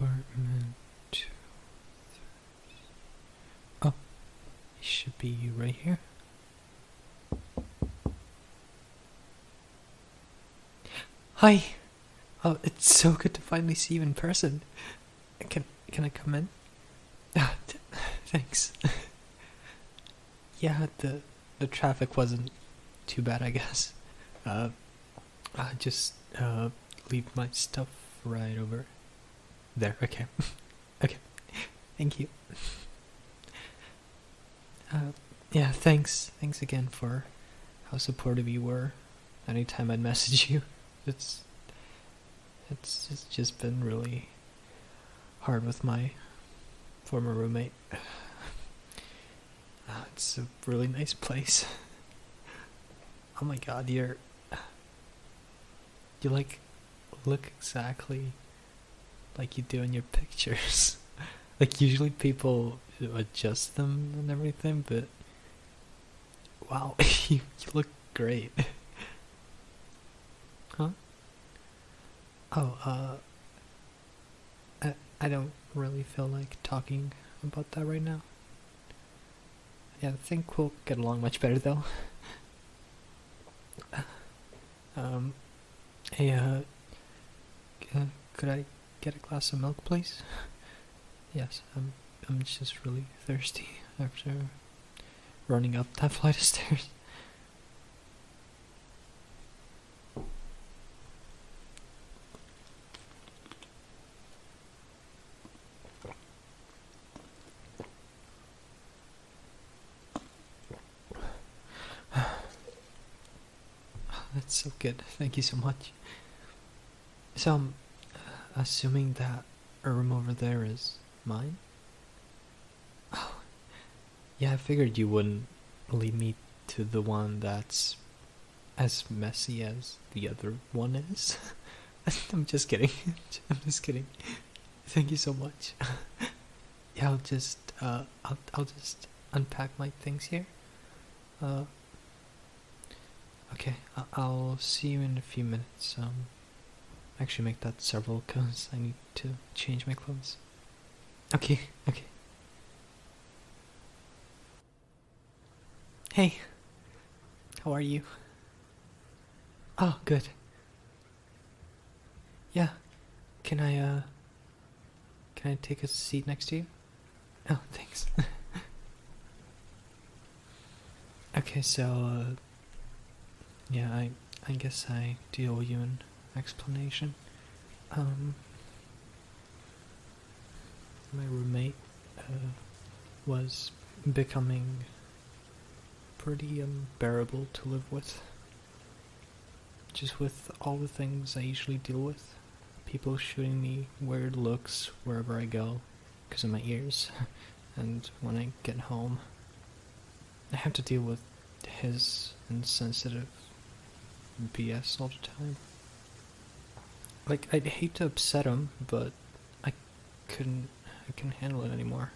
Apartment. Oh, it should be you right here. Hi. Oh, it's so good to finally see you in person. Can can I come in? Ah, thanks. yeah, the the traffic wasn't too bad, I guess. Uh, I just uh leave my stuff right over there. Okay. okay. Thank you. Uh, yeah, thanks. Thanks again for how supportive you were. Anytime I'd message you, it's it's it's just been really hard with my former roommate. Uh, it's a really nice place. Oh my god, you're you like look exactly like you do in your pictures. like usually people adjust them and everything, but wow, you, you look great. huh? Oh, uh I I don't really feel like talking about that right now. Yeah, I think we'll get along much better though. um hey uh uh, could I get a glass of milk, please? Yes, I'm. I'm just really thirsty after running up that flight of stairs. That's so good. Thank you so much. So, I'm assuming that a room over there is mine? Oh, yeah, I figured you wouldn't lead me to the one that's as messy as the other one is. I'm just kidding. I'm just kidding. Thank you so much. yeah, I'll just uh, I'll I'll just unpack my things here. Uh, okay, I- I'll see you in a few minutes. Um, actually make that several because I need to change my clothes. Okay, okay. Hey, how are you? Oh, good. Yeah, can I, uh, can I take a seat next to you? Oh, thanks. okay, so, uh, yeah, I, I guess I do owe you an explanation. Um, my roommate uh, was becoming pretty unbearable to live with. Just with all the things I usually deal with. People shooting me weird looks wherever I go because of my ears. and when I get home, I have to deal with his insensitive BS all the time. Like, I'd hate to upset him, but I couldn't, I couldn't handle it anymore.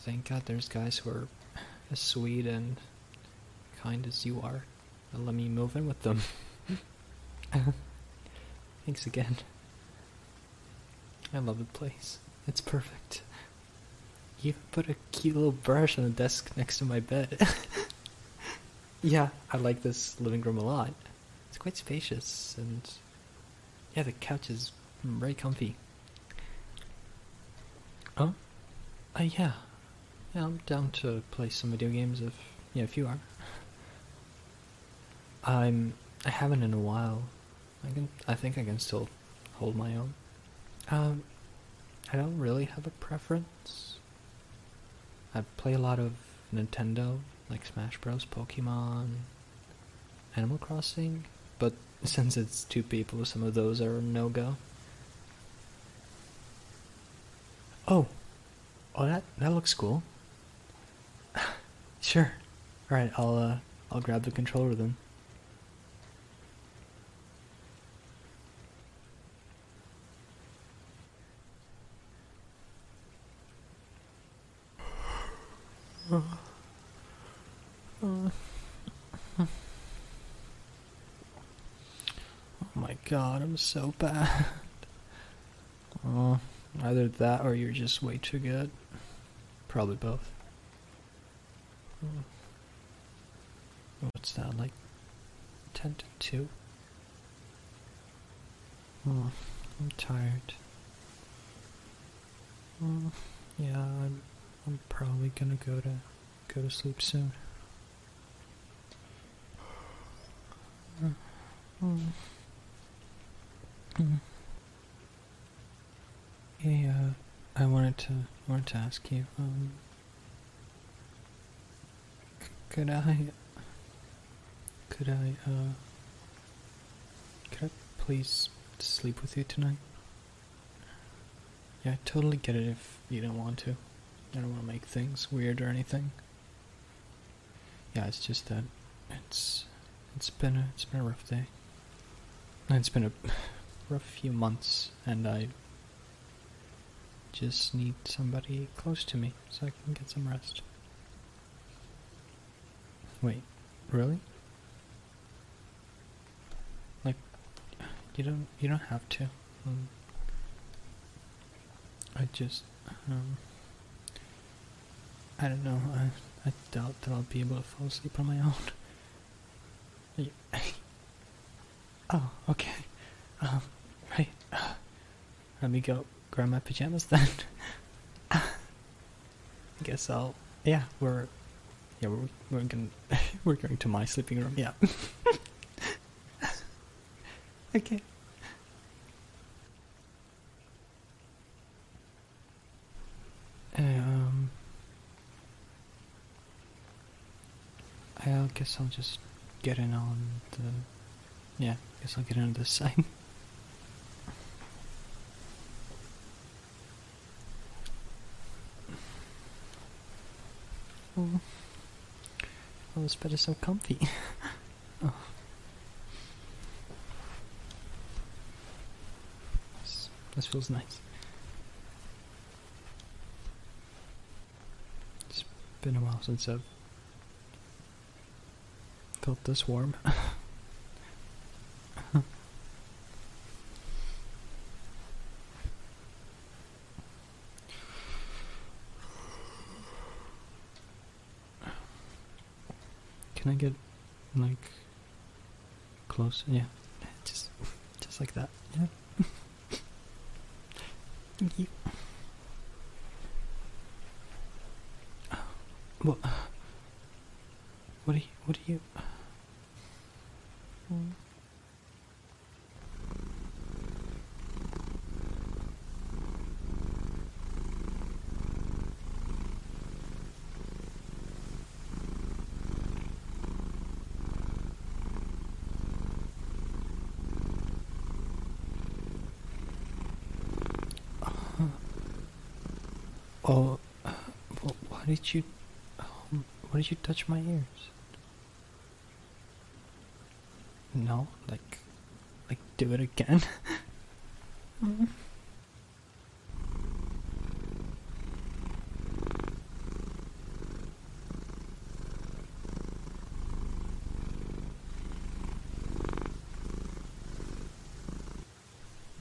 Thank God there's guys who are as sweet and kind as you are let me move in with them. Thanks again. I love the place. It's perfect. You put a cute little brush on the desk next to my bed. yeah, I like this living room a lot. It's quite spacious and yeah, the couch is very comfy. Oh? Uh, yeah. Yeah, I'm down to play some video games if yeah, if you are. I'm I haven't in a while. I can I think I can still hold my own. Um I don't really have a preference. I play a lot of Nintendo, like Smash Bros, Pokemon, Animal Crossing, but since it's two people, some of those are no go. Oh, oh that that looks cool. sure. All right, I'll uh, I'll grab the controller then. Oh my god, I'm so bad. Oh, either that or you're just way too good. Probably both. Hmm. What's that, like 10 to 2? Oh, hmm, I'm tired. Oh, yeah, I'm, I'm probably gonna go to go to sleep soon. Hmm, Hey, uh, I wanted to wanted to ask you, um, could I, could I, uh, could I please sleep with you tonight? Yeah, I totally get it if you don't want to. I don't want to make things weird or anything. Yeah, it's just that it's it's been a it's been a rough day. It's been a rough few months, and I just need somebody close to me so I can get some rest. Wait, really? Like, you don't you don't have to. Um, I just um, I don't know. I I doubt that I'll be able to fall asleep on my own. oh, okay. Um, let me go grab my pajamas then. I guess I'll. Yeah, we're. Yeah, we're we're going we're going to my sleeping room. Yeah. okay. Um. I guess I'll just get in on the. Yeah, I guess I'll get into this side. Oh, oh this bed is so comfy. oh. This, this feels nice. It's been a while since I've felt this warm. Can I get like close? Yeah, just just like that. Yeah. Thank you. What? What are you? What are you? Hmm. Oh, well, why did you? Um, why did you touch my ears? No, like, like do it again.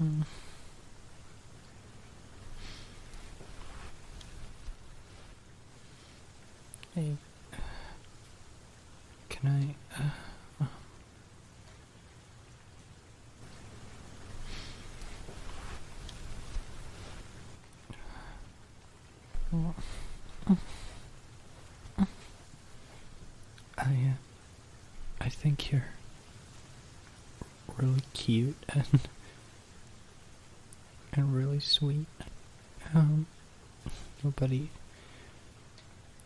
Mm. Hey, can I? Uh, I, uh, I think you're really cute and and really sweet. Um, nobody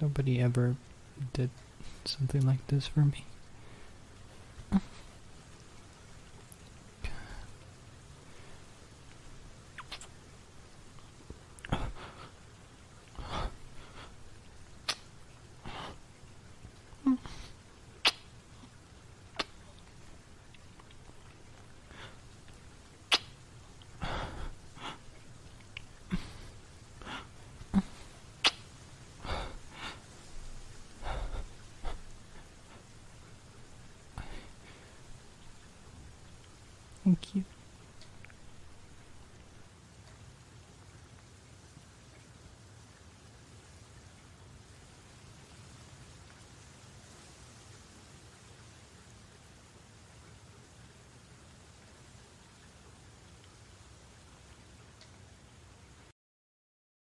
Nobody ever did something like this for me.